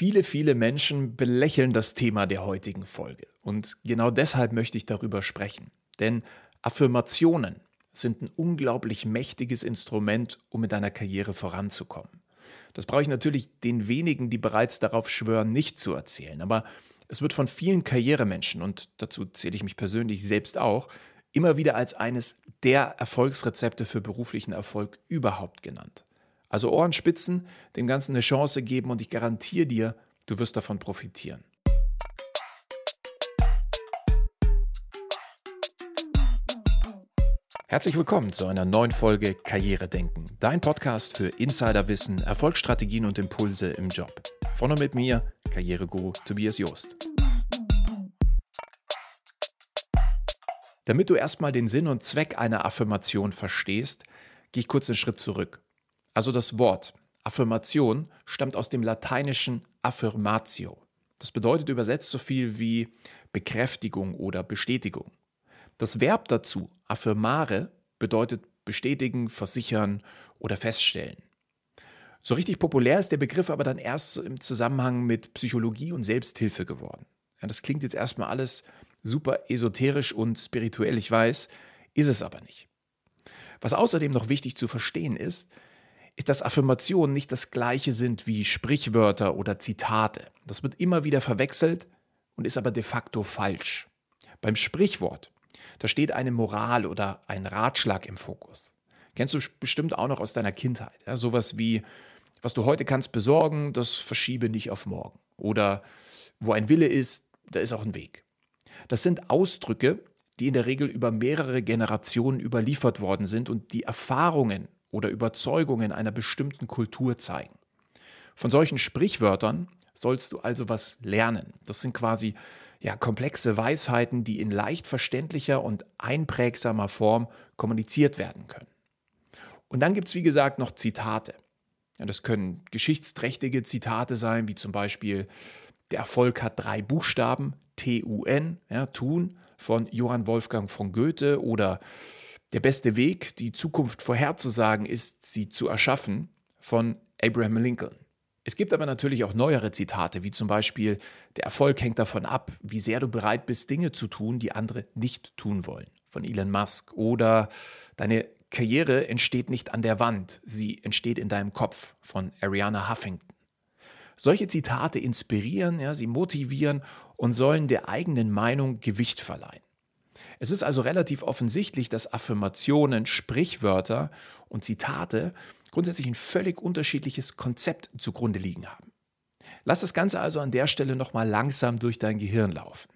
Viele, viele Menschen belächeln das Thema der heutigen Folge. Und genau deshalb möchte ich darüber sprechen. Denn Affirmationen sind ein unglaublich mächtiges Instrument, um mit deiner Karriere voranzukommen. Das brauche ich natürlich den wenigen, die bereits darauf schwören, nicht zu erzählen. Aber es wird von vielen Karrieremenschen, und dazu zähle ich mich persönlich selbst auch, immer wieder als eines der Erfolgsrezepte für beruflichen Erfolg überhaupt genannt. Also Ohrenspitzen, dem Ganzen eine Chance geben und ich garantiere dir, du wirst davon profitieren. Herzlich willkommen zu einer neuen Folge Karriere denken, dein Podcast für Insiderwissen, Erfolgsstrategien und Impulse im Job. Von und mit mir, Karriereguru Tobias Joost. Damit du erstmal den Sinn und Zweck einer Affirmation verstehst, gehe ich kurz einen Schritt zurück. Also das Wort Affirmation stammt aus dem lateinischen affirmatio. Das bedeutet übersetzt so viel wie Bekräftigung oder Bestätigung. Das Verb dazu, affirmare, bedeutet bestätigen, versichern oder feststellen. So richtig populär ist der Begriff aber dann erst im Zusammenhang mit Psychologie und Selbsthilfe geworden. Ja, das klingt jetzt erstmal alles super esoterisch und spirituell, ich weiß, ist es aber nicht. Was außerdem noch wichtig zu verstehen ist, ist, dass Affirmationen nicht das gleiche sind wie Sprichwörter oder Zitate. Das wird immer wieder verwechselt und ist aber de facto falsch. Beim Sprichwort, da steht eine Moral oder ein Ratschlag im Fokus. Kennst du bestimmt auch noch aus deiner Kindheit. Ja, sowas wie, was du heute kannst besorgen, das verschiebe nicht auf morgen. Oder wo ein Wille ist, da ist auch ein Weg. Das sind Ausdrücke, die in der Regel über mehrere Generationen überliefert worden sind und die Erfahrungen oder Überzeugungen einer bestimmten Kultur zeigen. Von solchen Sprichwörtern sollst du also was lernen. Das sind quasi ja, komplexe Weisheiten, die in leicht verständlicher und einprägsamer Form kommuniziert werden können. Und dann gibt es, wie gesagt, noch Zitate. Ja, das können geschichtsträchtige Zitate sein, wie zum Beispiel Der Erfolg hat drei Buchstaben, T-U-N, ja, tun, von Johann Wolfgang von Goethe oder der beste Weg, die Zukunft vorherzusagen, ist, sie zu erschaffen, von Abraham Lincoln. Es gibt aber natürlich auch neuere Zitate, wie zum Beispiel, der Erfolg hängt davon ab, wie sehr du bereit bist, Dinge zu tun, die andere nicht tun wollen, von Elon Musk. Oder deine Karriere entsteht nicht an der Wand, sie entsteht in deinem Kopf, von Ariana Huffington. Solche Zitate inspirieren, ja, sie motivieren und sollen der eigenen Meinung Gewicht verleihen. Es ist also relativ offensichtlich, dass Affirmationen, Sprichwörter und Zitate grundsätzlich ein völlig unterschiedliches Konzept zugrunde liegen haben. Lass das Ganze also an der Stelle nochmal langsam durch dein Gehirn laufen.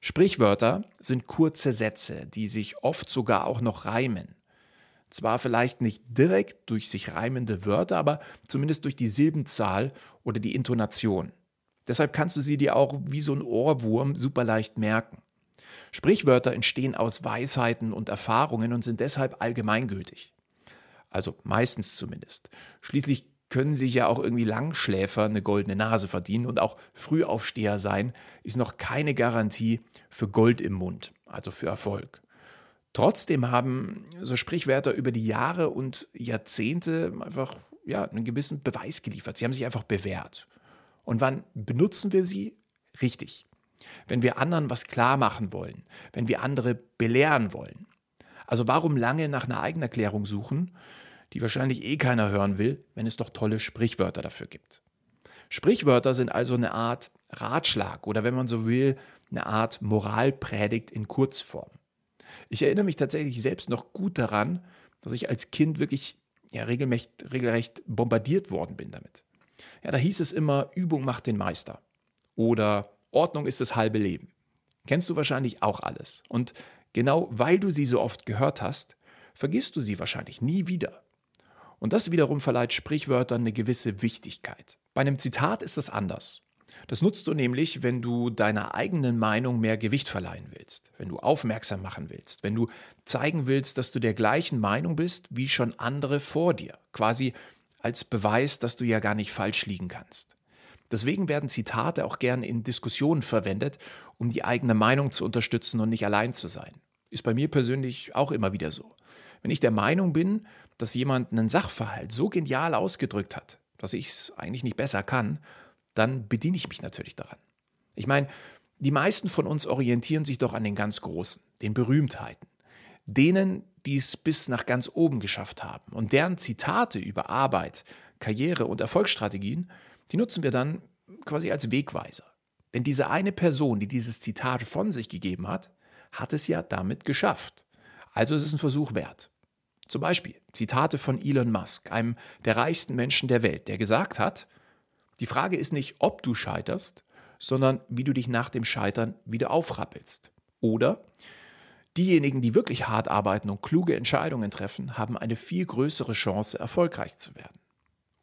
Sprichwörter sind kurze Sätze, die sich oft sogar auch noch reimen. Zwar vielleicht nicht direkt durch sich reimende Wörter, aber zumindest durch die Silbenzahl oder die Intonation. Deshalb kannst du sie dir auch wie so ein Ohrwurm super leicht merken. Sprichwörter entstehen aus Weisheiten und Erfahrungen und sind deshalb allgemeingültig. Also meistens zumindest. Schließlich können sich ja auch irgendwie Langschläfer eine goldene Nase verdienen und auch Frühaufsteher sein ist noch keine Garantie für Gold im Mund, also für Erfolg. Trotzdem haben so Sprichwörter über die Jahre und Jahrzehnte einfach ja, einen gewissen Beweis geliefert. Sie haben sich einfach bewährt. Und wann benutzen wir sie? Richtig wenn wir anderen was klar machen wollen, wenn wir andere belehren wollen. Also warum lange nach einer Eigenerklärung suchen, die wahrscheinlich eh keiner hören will, wenn es doch tolle Sprichwörter dafür gibt. Sprichwörter sind also eine Art Ratschlag oder wenn man so will, eine Art Moralpredigt in Kurzform. Ich erinnere mich tatsächlich selbst noch gut daran, dass ich als Kind wirklich ja, regelrecht, regelrecht bombardiert worden bin damit. Ja, da hieß es immer, Übung macht den Meister. Oder Ordnung ist das halbe Leben. Kennst du wahrscheinlich auch alles. Und genau weil du sie so oft gehört hast, vergisst du sie wahrscheinlich nie wieder. Und das wiederum verleiht Sprichwörtern eine gewisse Wichtigkeit. Bei einem Zitat ist das anders. Das nutzt du nämlich, wenn du deiner eigenen Meinung mehr Gewicht verleihen willst, wenn du aufmerksam machen willst, wenn du zeigen willst, dass du der gleichen Meinung bist wie schon andere vor dir, quasi als Beweis, dass du ja gar nicht falsch liegen kannst. Deswegen werden Zitate auch gern in Diskussionen verwendet, um die eigene Meinung zu unterstützen und nicht allein zu sein. Ist bei mir persönlich auch immer wieder so. Wenn ich der Meinung bin, dass jemand einen Sachverhalt so genial ausgedrückt hat, dass ich es eigentlich nicht besser kann, dann bediene ich mich natürlich daran. Ich meine, die meisten von uns orientieren sich doch an den ganz Großen, den Berühmtheiten, denen, die es bis nach ganz oben geschafft haben. Und deren Zitate über Arbeit, Karriere und Erfolgsstrategien, die nutzen wir dann quasi als Wegweiser. Denn diese eine Person, die dieses Zitat von sich gegeben hat, hat es ja damit geschafft. Also ist es ein Versuch wert. Zum Beispiel Zitate von Elon Musk, einem der reichsten Menschen der Welt, der gesagt hat, die Frage ist nicht, ob du scheiterst, sondern wie du dich nach dem Scheitern wieder aufrappelst. Oder diejenigen, die wirklich hart arbeiten und kluge Entscheidungen treffen, haben eine viel größere Chance, erfolgreich zu werden.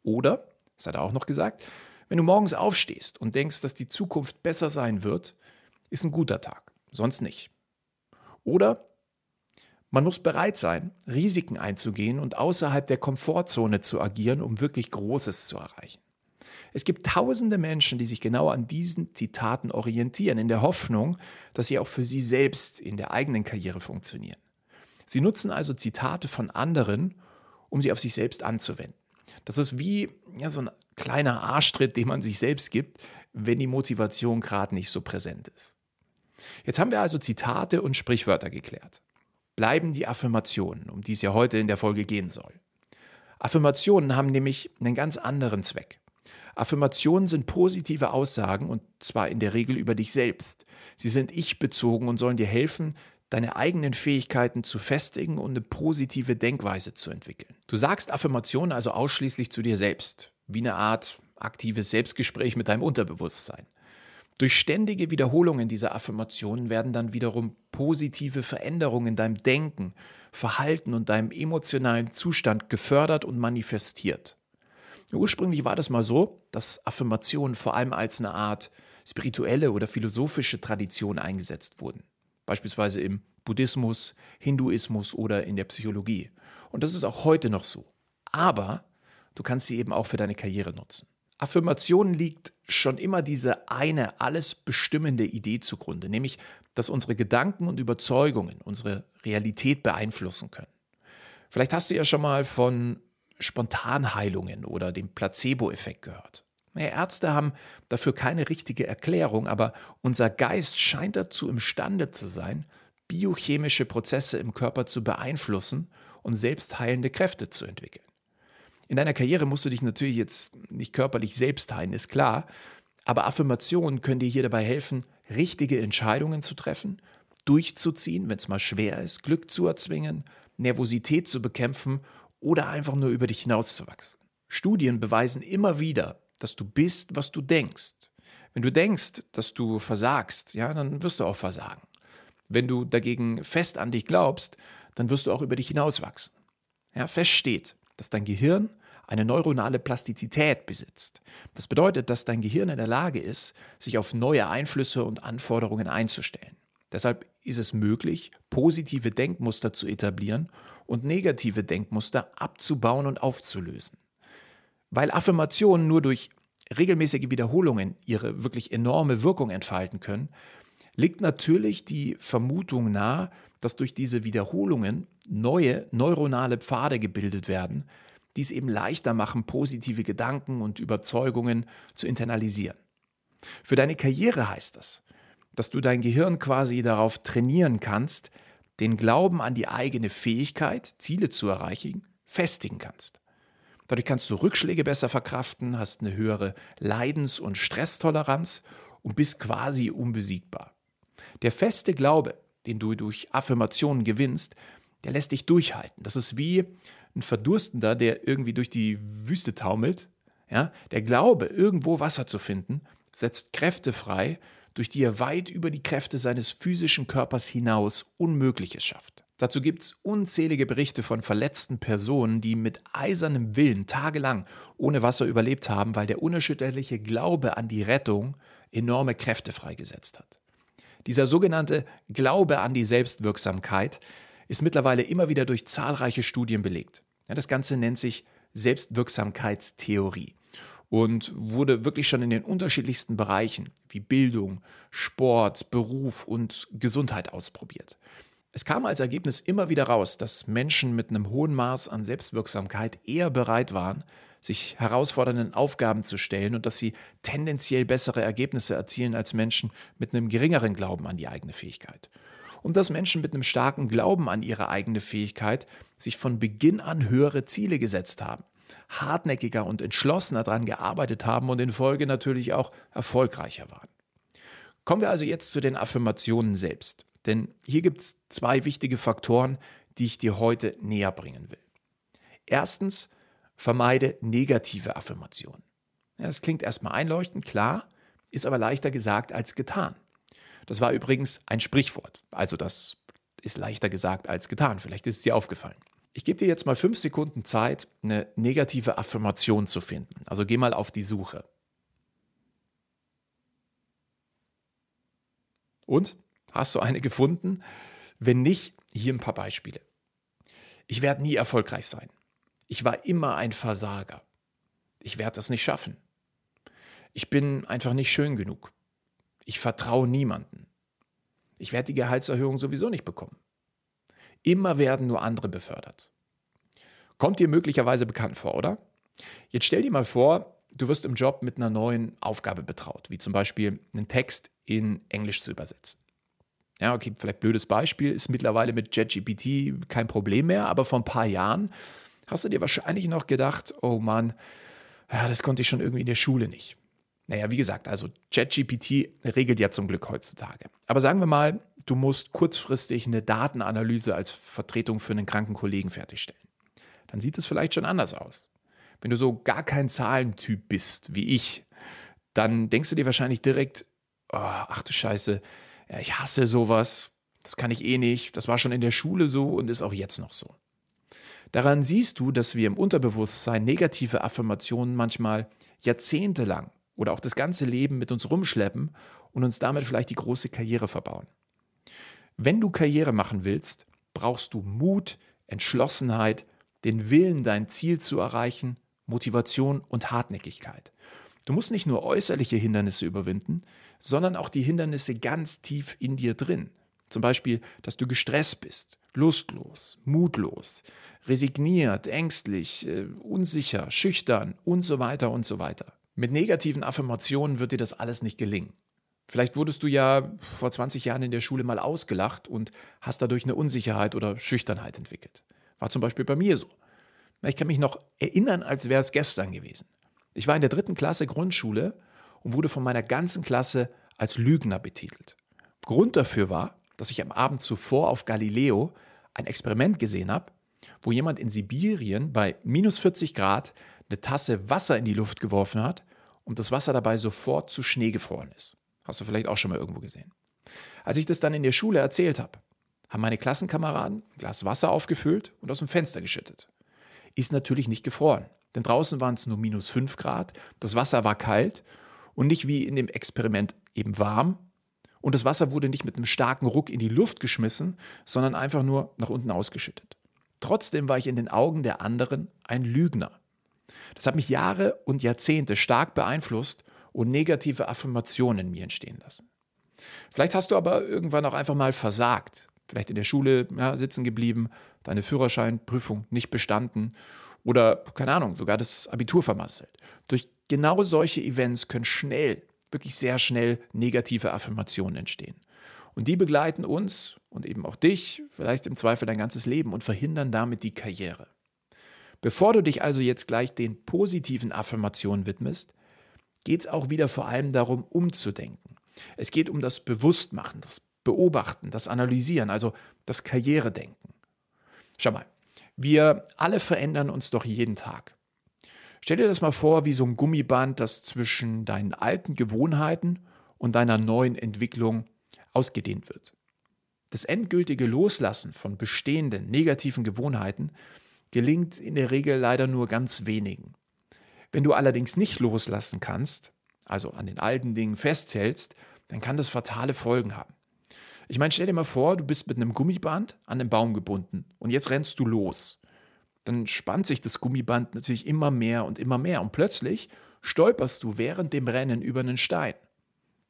Oder, das hat er auch noch gesagt, wenn du morgens aufstehst und denkst, dass die Zukunft besser sein wird, ist ein guter Tag, sonst nicht. Oder man muss bereit sein, Risiken einzugehen und außerhalb der Komfortzone zu agieren, um wirklich Großes zu erreichen. Es gibt tausende Menschen, die sich genau an diesen Zitaten orientieren, in der Hoffnung, dass sie auch für sie selbst in der eigenen Karriere funktionieren. Sie nutzen also Zitate von anderen, um sie auf sich selbst anzuwenden. Das ist wie ja, so ein kleiner Arschtritt, den man sich selbst gibt, wenn die Motivation gerade nicht so präsent ist. Jetzt haben wir also Zitate und Sprichwörter geklärt. Bleiben die Affirmationen, um die es ja heute in der Folge gehen soll. Affirmationen haben nämlich einen ganz anderen Zweck. Affirmationen sind positive Aussagen und zwar in der Regel über dich selbst. Sie sind ich-bezogen und sollen dir helfen, deine eigenen Fähigkeiten zu festigen und eine positive Denkweise zu entwickeln. Du sagst Affirmationen also ausschließlich zu dir selbst, wie eine Art aktives Selbstgespräch mit deinem Unterbewusstsein. Durch ständige Wiederholungen dieser Affirmationen werden dann wiederum positive Veränderungen in deinem Denken, Verhalten und deinem emotionalen Zustand gefördert und manifestiert. Ursprünglich war das mal so, dass Affirmationen vor allem als eine Art spirituelle oder philosophische Tradition eingesetzt wurden beispielsweise im Buddhismus, Hinduismus oder in der Psychologie. Und das ist auch heute noch so. Aber du kannst sie eben auch für deine Karriere nutzen. Affirmation liegt schon immer diese eine alles bestimmende Idee zugrunde, nämlich, dass unsere Gedanken und Überzeugungen unsere Realität beeinflussen können. Vielleicht hast du ja schon mal von Spontanheilungen oder dem Placebo-Effekt gehört. Ärzte haben dafür keine richtige Erklärung, aber unser Geist scheint dazu imstande zu sein, biochemische Prozesse im Körper zu beeinflussen und selbstheilende Kräfte zu entwickeln. In deiner Karriere musst du dich natürlich jetzt nicht körperlich selbst heilen, ist klar, aber Affirmationen können dir hier dabei helfen, richtige Entscheidungen zu treffen, durchzuziehen, wenn es mal schwer ist, Glück zu erzwingen, Nervosität zu bekämpfen oder einfach nur über dich hinauszuwachsen. Studien beweisen immer wieder, dass du bist, was du denkst. Wenn du denkst, dass du versagst, ja, dann wirst du auch versagen. Wenn du dagegen fest an dich glaubst, dann wirst du auch über dich hinauswachsen. Ja, fest steht, dass dein Gehirn eine neuronale Plastizität besitzt. Das bedeutet, dass dein Gehirn in der Lage ist, sich auf neue Einflüsse und Anforderungen einzustellen. Deshalb ist es möglich, positive Denkmuster zu etablieren und negative Denkmuster abzubauen und aufzulösen. Weil Affirmationen nur durch regelmäßige Wiederholungen ihre wirklich enorme Wirkung entfalten können, liegt natürlich die Vermutung nahe, dass durch diese Wiederholungen neue neuronale Pfade gebildet werden, die es eben leichter machen, positive Gedanken und Überzeugungen zu internalisieren. Für deine Karriere heißt das, dass du dein Gehirn quasi darauf trainieren kannst, den Glauben an die eigene Fähigkeit, Ziele zu erreichen, festigen kannst. Dadurch kannst du Rückschläge besser verkraften, hast eine höhere Leidens- und Stresstoleranz und bist quasi unbesiegbar. Der feste Glaube, den du durch Affirmationen gewinnst, der lässt dich durchhalten. Das ist wie ein Verdurstender, der irgendwie durch die Wüste taumelt. Ja? Der Glaube, irgendwo Wasser zu finden, setzt Kräfte frei, durch die er weit über die Kräfte seines physischen Körpers hinaus Unmögliches schafft. Dazu gibt es unzählige Berichte von verletzten Personen, die mit eisernem Willen tagelang ohne Wasser überlebt haben, weil der unerschütterliche Glaube an die Rettung enorme Kräfte freigesetzt hat. Dieser sogenannte Glaube an die Selbstwirksamkeit ist mittlerweile immer wieder durch zahlreiche Studien belegt. Ja, das Ganze nennt sich Selbstwirksamkeitstheorie und wurde wirklich schon in den unterschiedlichsten Bereichen wie Bildung, Sport, Beruf und Gesundheit ausprobiert. Es kam als Ergebnis immer wieder raus, dass Menschen mit einem hohen Maß an Selbstwirksamkeit eher bereit waren, sich herausfordernden Aufgaben zu stellen und dass sie tendenziell bessere Ergebnisse erzielen als Menschen mit einem geringeren Glauben an die eigene Fähigkeit. Und dass Menschen mit einem starken Glauben an ihre eigene Fähigkeit sich von Beginn an höhere Ziele gesetzt haben, hartnäckiger und entschlossener daran gearbeitet haben und in Folge natürlich auch erfolgreicher waren. Kommen wir also jetzt zu den Affirmationen selbst. Denn hier gibt es zwei wichtige Faktoren, die ich dir heute näher bringen will. Erstens, vermeide negative Affirmationen. Ja, das klingt erstmal einleuchtend, klar, ist aber leichter gesagt als getan. Das war übrigens ein Sprichwort. Also das ist leichter gesagt als getan. Vielleicht ist es dir aufgefallen. Ich gebe dir jetzt mal fünf Sekunden Zeit, eine negative Affirmation zu finden. Also geh mal auf die Suche. Und? Hast du eine gefunden? Wenn nicht, hier ein paar Beispiele. Ich werde nie erfolgreich sein. Ich war immer ein Versager. Ich werde das nicht schaffen. Ich bin einfach nicht schön genug. Ich vertraue niemanden. Ich werde die Gehaltserhöhung sowieso nicht bekommen. Immer werden nur andere befördert. Kommt dir möglicherweise bekannt vor, oder? Jetzt stell dir mal vor, du wirst im Job mit einer neuen Aufgabe betraut, wie zum Beispiel einen Text in Englisch zu übersetzen. Ja, okay, vielleicht blödes Beispiel, ist mittlerweile mit JetGPT kein Problem mehr, aber vor ein paar Jahren hast du dir wahrscheinlich noch gedacht, oh Mann, ja, das konnte ich schon irgendwie in der Schule nicht. Naja, wie gesagt, also JetGPT regelt ja zum Glück heutzutage. Aber sagen wir mal, du musst kurzfristig eine Datenanalyse als Vertretung für einen kranken Kollegen fertigstellen. Dann sieht es vielleicht schon anders aus. Wenn du so gar kein Zahlentyp bist, wie ich, dann denkst du dir wahrscheinlich direkt, oh, ach du Scheiße, ja, ich hasse sowas, das kann ich eh nicht, das war schon in der Schule so und ist auch jetzt noch so. Daran siehst du, dass wir im Unterbewusstsein negative Affirmationen manchmal jahrzehntelang oder auch das ganze Leben mit uns rumschleppen und uns damit vielleicht die große Karriere verbauen. Wenn du Karriere machen willst, brauchst du Mut, Entschlossenheit, den Willen, dein Ziel zu erreichen, Motivation und Hartnäckigkeit. Du musst nicht nur äußerliche Hindernisse überwinden, sondern auch die Hindernisse ganz tief in dir drin. Zum Beispiel, dass du gestresst bist, lustlos, mutlos, resigniert, ängstlich, äh, unsicher, schüchtern und so weiter und so weiter. Mit negativen Affirmationen wird dir das alles nicht gelingen. Vielleicht wurdest du ja vor 20 Jahren in der Schule mal ausgelacht und hast dadurch eine Unsicherheit oder Schüchternheit entwickelt. War zum Beispiel bei mir so. Ich kann mich noch erinnern, als wäre es gestern gewesen. Ich war in der dritten Klasse Grundschule und wurde von meiner ganzen Klasse als Lügner betitelt. Grund dafür war, dass ich am Abend zuvor auf Galileo ein Experiment gesehen habe, wo jemand in Sibirien bei minus 40 Grad eine Tasse Wasser in die Luft geworfen hat und das Wasser dabei sofort zu Schnee gefroren ist. Hast du vielleicht auch schon mal irgendwo gesehen. Als ich das dann in der Schule erzählt habe, haben meine Klassenkameraden ein Glas Wasser aufgefüllt und aus dem Fenster geschüttet. Ist natürlich nicht gefroren, denn draußen waren es nur minus 5 Grad, das Wasser war kalt und nicht wie in dem Experiment eben warm. Und das Wasser wurde nicht mit einem starken Ruck in die Luft geschmissen, sondern einfach nur nach unten ausgeschüttet. Trotzdem war ich in den Augen der anderen ein Lügner. Das hat mich Jahre und Jahrzehnte stark beeinflusst und negative Affirmationen in mir entstehen lassen. Vielleicht hast du aber irgendwann auch einfach mal versagt, vielleicht in der Schule ja, sitzen geblieben, deine Führerscheinprüfung nicht bestanden oder, keine Ahnung, sogar das Abitur vermasselt. Durch genau solche Events können schnell, wirklich sehr schnell negative Affirmationen entstehen. Und die begleiten uns und eben auch dich, vielleicht im Zweifel dein ganzes Leben und verhindern damit die Karriere. Bevor du dich also jetzt gleich den positiven Affirmationen widmest, geht es auch wieder vor allem darum, umzudenken. Es geht um das Bewusstmachen, das Beobachten, das Analysieren, also das Karrieredenken. Schau mal, wir alle verändern uns doch jeden Tag. Stell dir das mal vor wie so ein Gummiband, das zwischen deinen alten Gewohnheiten und deiner neuen Entwicklung ausgedehnt wird. Das endgültige Loslassen von bestehenden negativen Gewohnheiten gelingt in der Regel leider nur ganz wenigen. Wenn du allerdings nicht loslassen kannst, also an den alten Dingen festhältst, dann kann das fatale Folgen haben. Ich meine, stell dir mal vor, du bist mit einem Gummiband an den Baum gebunden und jetzt rennst du los dann spannt sich das Gummiband natürlich immer mehr und immer mehr. Und plötzlich stolperst du während dem Rennen über einen Stein.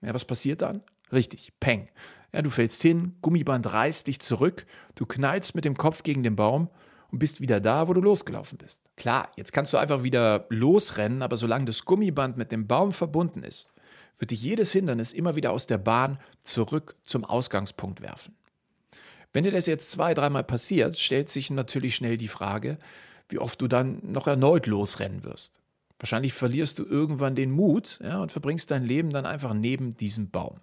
Ja, was passiert dann? Richtig, Peng. Ja, du fällst hin, Gummiband reißt dich zurück, du knallst mit dem Kopf gegen den Baum und und bist wieder da, wo du losgelaufen bist. Klar, jetzt kannst du einfach wieder losrennen, aber solange das Gummiband mit dem Baum verbunden ist, wird dich jedes Hindernis immer wieder aus der Bahn zurück zum Ausgangspunkt werfen. Wenn dir das jetzt zwei, dreimal passiert, stellt sich natürlich schnell die Frage, wie oft du dann noch erneut losrennen wirst. Wahrscheinlich verlierst du irgendwann den Mut ja, und verbringst dein Leben dann einfach neben diesem Baum.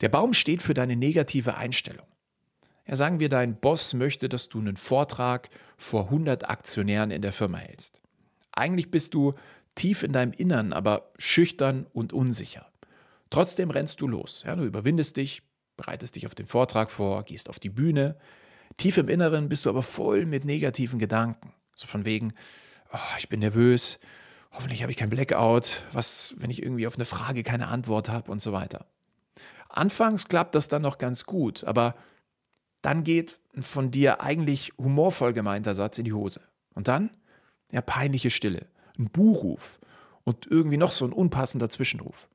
Der Baum steht für deine negative Einstellung. Ja, sagen wir, dein Boss möchte, dass du einen Vortrag vor 100 Aktionären in der Firma hältst. Eigentlich bist du tief in deinem Innern, aber schüchtern und unsicher. Trotzdem rennst du los. Ja, du überwindest dich, bereitest dich auf den Vortrag vor, gehst auf die Bühne. Tief im Inneren bist du aber voll mit negativen Gedanken. So von wegen, oh, ich bin nervös, hoffentlich habe ich kein Blackout, was, wenn ich irgendwie auf eine Frage keine Antwort habe und so weiter. Anfangs klappt das dann noch ganz gut, aber dann geht ein von dir eigentlich humorvoll gemeinter Satz in die Hose. Und dann, ja, peinliche Stille, ein Buhruf und irgendwie noch so ein unpassender Zwischenruf.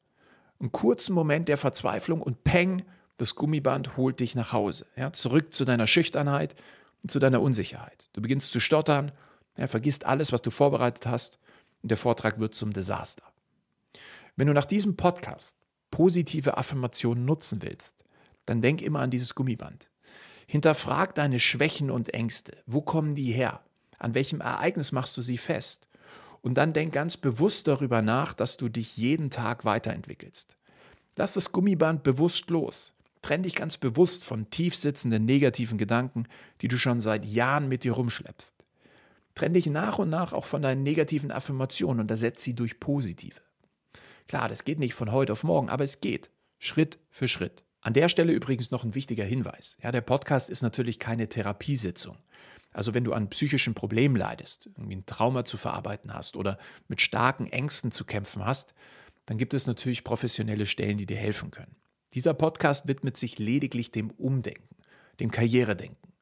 Einen kurzen Moment der Verzweiflung und Peng, das Gummiband holt dich nach Hause, ja, zurück zu deiner Schüchternheit und zu deiner Unsicherheit. Du beginnst zu stottern, ja, vergisst alles, was du vorbereitet hast und der Vortrag wird zum Desaster. Wenn du nach diesem Podcast positive Affirmationen nutzen willst, dann denk immer an dieses Gummiband. Hinterfrag deine Schwächen und Ängste. Wo kommen die her? An welchem Ereignis machst du sie fest? Und dann denk ganz bewusst darüber nach, dass du dich jeden Tag weiterentwickelst. Lass das Gummiband bewusst los. Trenn dich ganz bewusst von tief sitzenden negativen Gedanken, die du schon seit Jahren mit dir rumschleppst. Trenn dich nach und nach auch von deinen negativen Affirmationen und ersetze sie durch positive. Klar, das geht nicht von heute auf morgen, aber es geht. Schritt für Schritt. An der Stelle übrigens noch ein wichtiger Hinweis. Ja, der Podcast ist natürlich keine Therapiesitzung. Also wenn du an psychischen Problemen leidest, irgendwie ein Trauma zu verarbeiten hast oder mit starken Ängsten zu kämpfen hast, dann gibt es natürlich professionelle Stellen, die dir helfen können. Dieser Podcast widmet sich lediglich dem Umdenken, dem Karrieredenken.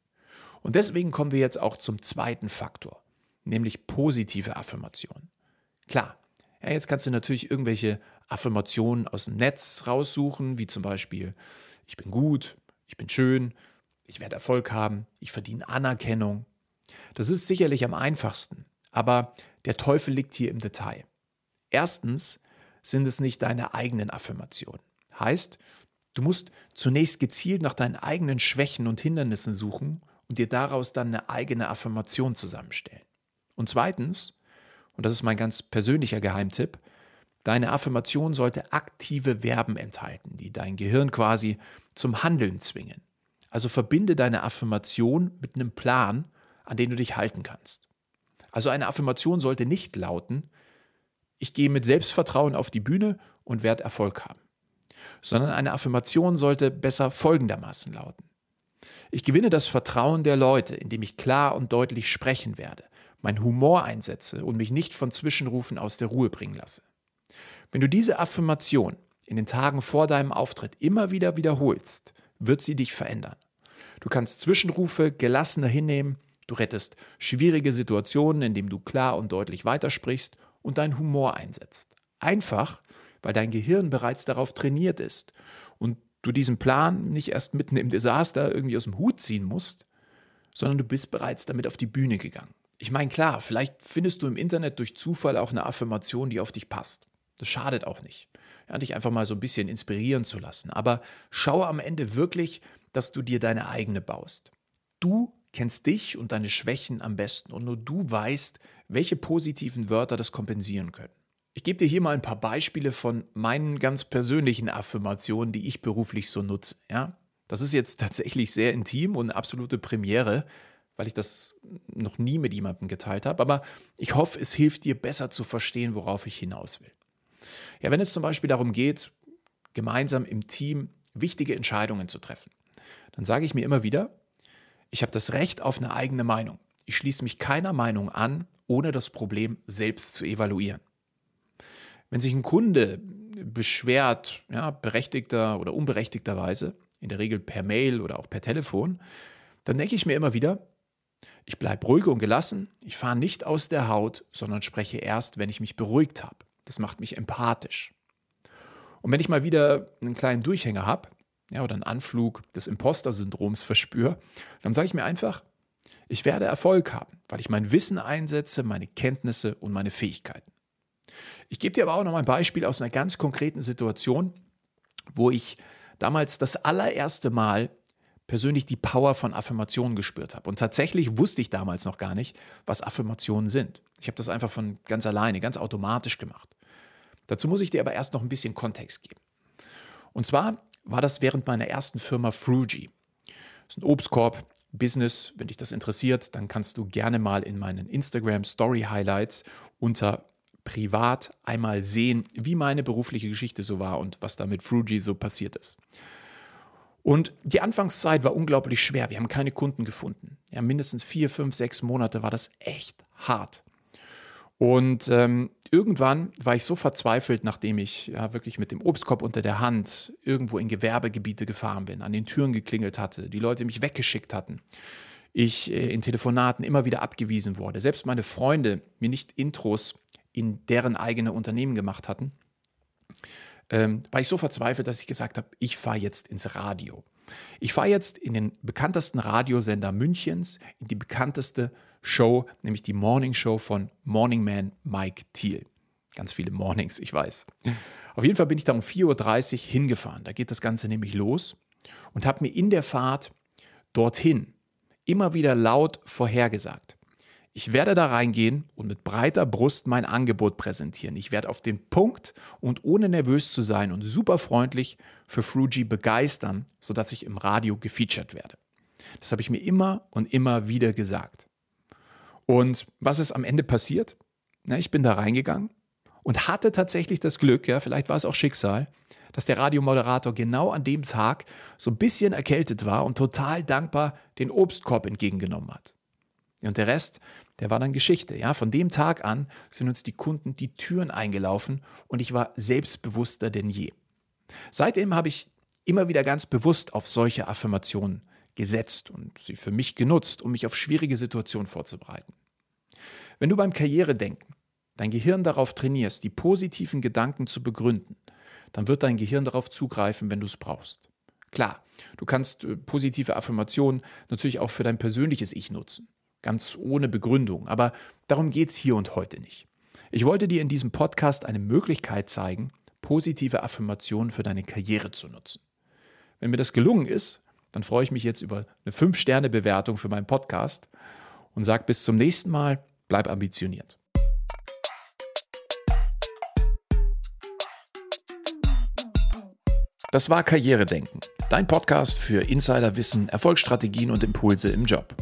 Und deswegen kommen wir jetzt auch zum zweiten Faktor, nämlich positive Affirmationen. Klar, ja, jetzt kannst du natürlich irgendwelche Affirmationen aus dem Netz raussuchen, wie zum Beispiel, ich bin gut, ich bin schön, ich werde Erfolg haben, ich verdiene Anerkennung. Das ist sicherlich am einfachsten, aber der Teufel liegt hier im Detail. Erstens sind es nicht deine eigenen Affirmationen. Heißt, Du musst zunächst gezielt nach deinen eigenen Schwächen und Hindernissen suchen und dir daraus dann eine eigene Affirmation zusammenstellen. Und zweitens, und das ist mein ganz persönlicher Geheimtipp, deine Affirmation sollte aktive Verben enthalten, die dein Gehirn quasi zum Handeln zwingen. Also verbinde deine Affirmation mit einem Plan, an den du dich halten kannst. Also eine Affirmation sollte nicht lauten, ich gehe mit Selbstvertrauen auf die Bühne und werde Erfolg haben sondern eine Affirmation sollte besser folgendermaßen lauten. Ich gewinne das Vertrauen der Leute, indem ich klar und deutlich sprechen werde, mein Humor einsetze und mich nicht von Zwischenrufen aus der Ruhe bringen lasse. Wenn du diese Affirmation in den Tagen vor deinem Auftritt immer wieder wiederholst, wird sie dich verändern. Du kannst Zwischenrufe gelassener hinnehmen, du rettest schwierige Situationen, indem du klar und deutlich weitersprichst und deinen Humor einsetzt. Einfach, weil dein Gehirn bereits darauf trainiert ist und du diesen Plan nicht erst mitten im Desaster irgendwie aus dem Hut ziehen musst, sondern du bist bereits damit auf die Bühne gegangen. Ich meine, klar, vielleicht findest du im Internet durch Zufall auch eine Affirmation, die auf dich passt. Das schadet auch nicht. Ja, dich einfach mal so ein bisschen inspirieren zu lassen. Aber schaue am Ende wirklich, dass du dir deine eigene baust. Du kennst dich und deine Schwächen am besten und nur du weißt, welche positiven Wörter das kompensieren können. Ich gebe dir hier mal ein paar Beispiele von meinen ganz persönlichen Affirmationen, die ich beruflich so nutze. Ja? Das ist jetzt tatsächlich sehr intim und eine absolute Premiere, weil ich das noch nie mit jemandem geteilt habe. Aber ich hoffe, es hilft dir besser zu verstehen, worauf ich hinaus will. Ja, wenn es zum Beispiel darum geht, gemeinsam im Team wichtige Entscheidungen zu treffen, dann sage ich mir immer wieder, ich habe das Recht auf eine eigene Meinung. Ich schließe mich keiner Meinung an, ohne das Problem selbst zu evaluieren. Wenn sich ein Kunde beschwert, ja, berechtigter oder unberechtigterweise, in der Regel per Mail oder auch per Telefon, dann denke ich mir immer wieder, ich bleibe ruhig und gelassen, ich fahre nicht aus der Haut, sondern spreche erst, wenn ich mich beruhigt habe. Das macht mich empathisch. Und wenn ich mal wieder einen kleinen Durchhänger habe, ja, oder einen Anflug des Imposter-Syndroms verspüre, dann sage ich mir einfach, Ich werde Erfolg haben, weil ich mein Wissen einsetze, meine Kenntnisse und meine Fähigkeiten. Ich gebe dir aber auch noch ein Beispiel aus einer ganz konkreten Situation, wo ich damals das allererste Mal persönlich die Power von Affirmationen gespürt habe. Und tatsächlich wusste ich damals noch gar nicht, was Affirmationen sind. Ich habe das einfach von ganz alleine, ganz automatisch gemacht. Dazu muss ich dir aber erst noch ein bisschen Kontext geben. Und zwar war das während meiner ersten Firma Fruji. Das ist ein Obstkorb, Business. Wenn dich das interessiert, dann kannst du gerne mal in meinen Instagram Story Highlights unter privat einmal sehen, wie meine berufliche Geschichte so war und was da mit Fruji so passiert ist. Und die Anfangszeit war unglaublich schwer. Wir haben keine Kunden gefunden. Ja, mindestens vier, fünf, sechs Monate war das echt hart. Und ähm, irgendwann war ich so verzweifelt, nachdem ich ja wirklich mit dem Obstkorb unter der Hand irgendwo in Gewerbegebiete gefahren bin, an den Türen geklingelt hatte, die Leute mich weggeschickt hatten, ich äh, in Telefonaten immer wieder abgewiesen wurde, selbst meine Freunde mir nicht Intros in deren eigene Unternehmen gemacht hatten, ähm, war ich so verzweifelt, dass ich gesagt habe, ich fahre jetzt ins Radio. Ich fahre jetzt in den bekanntesten Radiosender Münchens, in die bekannteste Show, nämlich die Morning Show von Morning Man Mike Thiel. Ganz viele Mornings, ich weiß. Auf jeden Fall bin ich da um 4.30 Uhr hingefahren. Da geht das Ganze nämlich los und habe mir in der Fahrt dorthin immer wieder laut vorhergesagt. Ich werde da reingehen und mit breiter Brust mein Angebot präsentieren. Ich werde auf den Punkt und ohne nervös zu sein und super freundlich für Fruji begeistern, sodass ich im Radio gefeatured werde. Das habe ich mir immer und immer wieder gesagt. Und was ist am Ende passiert? Na, ich bin da reingegangen und hatte tatsächlich das Glück, ja, vielleicht war es auch Schicksal, dass der Radiomoderator genau an dem Tag so ein bisschen erkältet war und total dankbar den Obstkorb entgegengenommen hat. Und der Rest, der war dann Geschichte. Ja, von dem Tag an sind uns die Kunden die Türen eingelaufen und ich war selbstbewusster denn je. Seitdem habe ich immer wieder ganz bewusst auf solche Affirmationen gesetzt und sie für mich genutzt, um mich auf schwierige Situationen vorzubereiten. Wenn du beim Karrieredenken dein Gehirn darauf trainierst, die positiven Gedanken zu begründen, dann wird dein Gehirn darauf zugreifen, wenn du es brauchst. Klar, du kannst äh, positive Affirmationen natürlich auch für dein persönliches Ich nutzen ganz ohne Begründung. Aber darum geht es hier und heute nicht. Ich wollte dir in diesem Podcast eine Möglichkeit zeigen, positive Affirmationen für deine Karriere zu nutzen. Wenn mir das gelungen ist, dann freue ich mich jetzt über eine 5-Sterne-Bewertung für meinen Podcast und sage bis zum nächsten Mal, bleib ambitioniert. Das war Karrieredenken, dein Podcast für Insiderwissen, Erfolgsstrategien und Impulse im Job.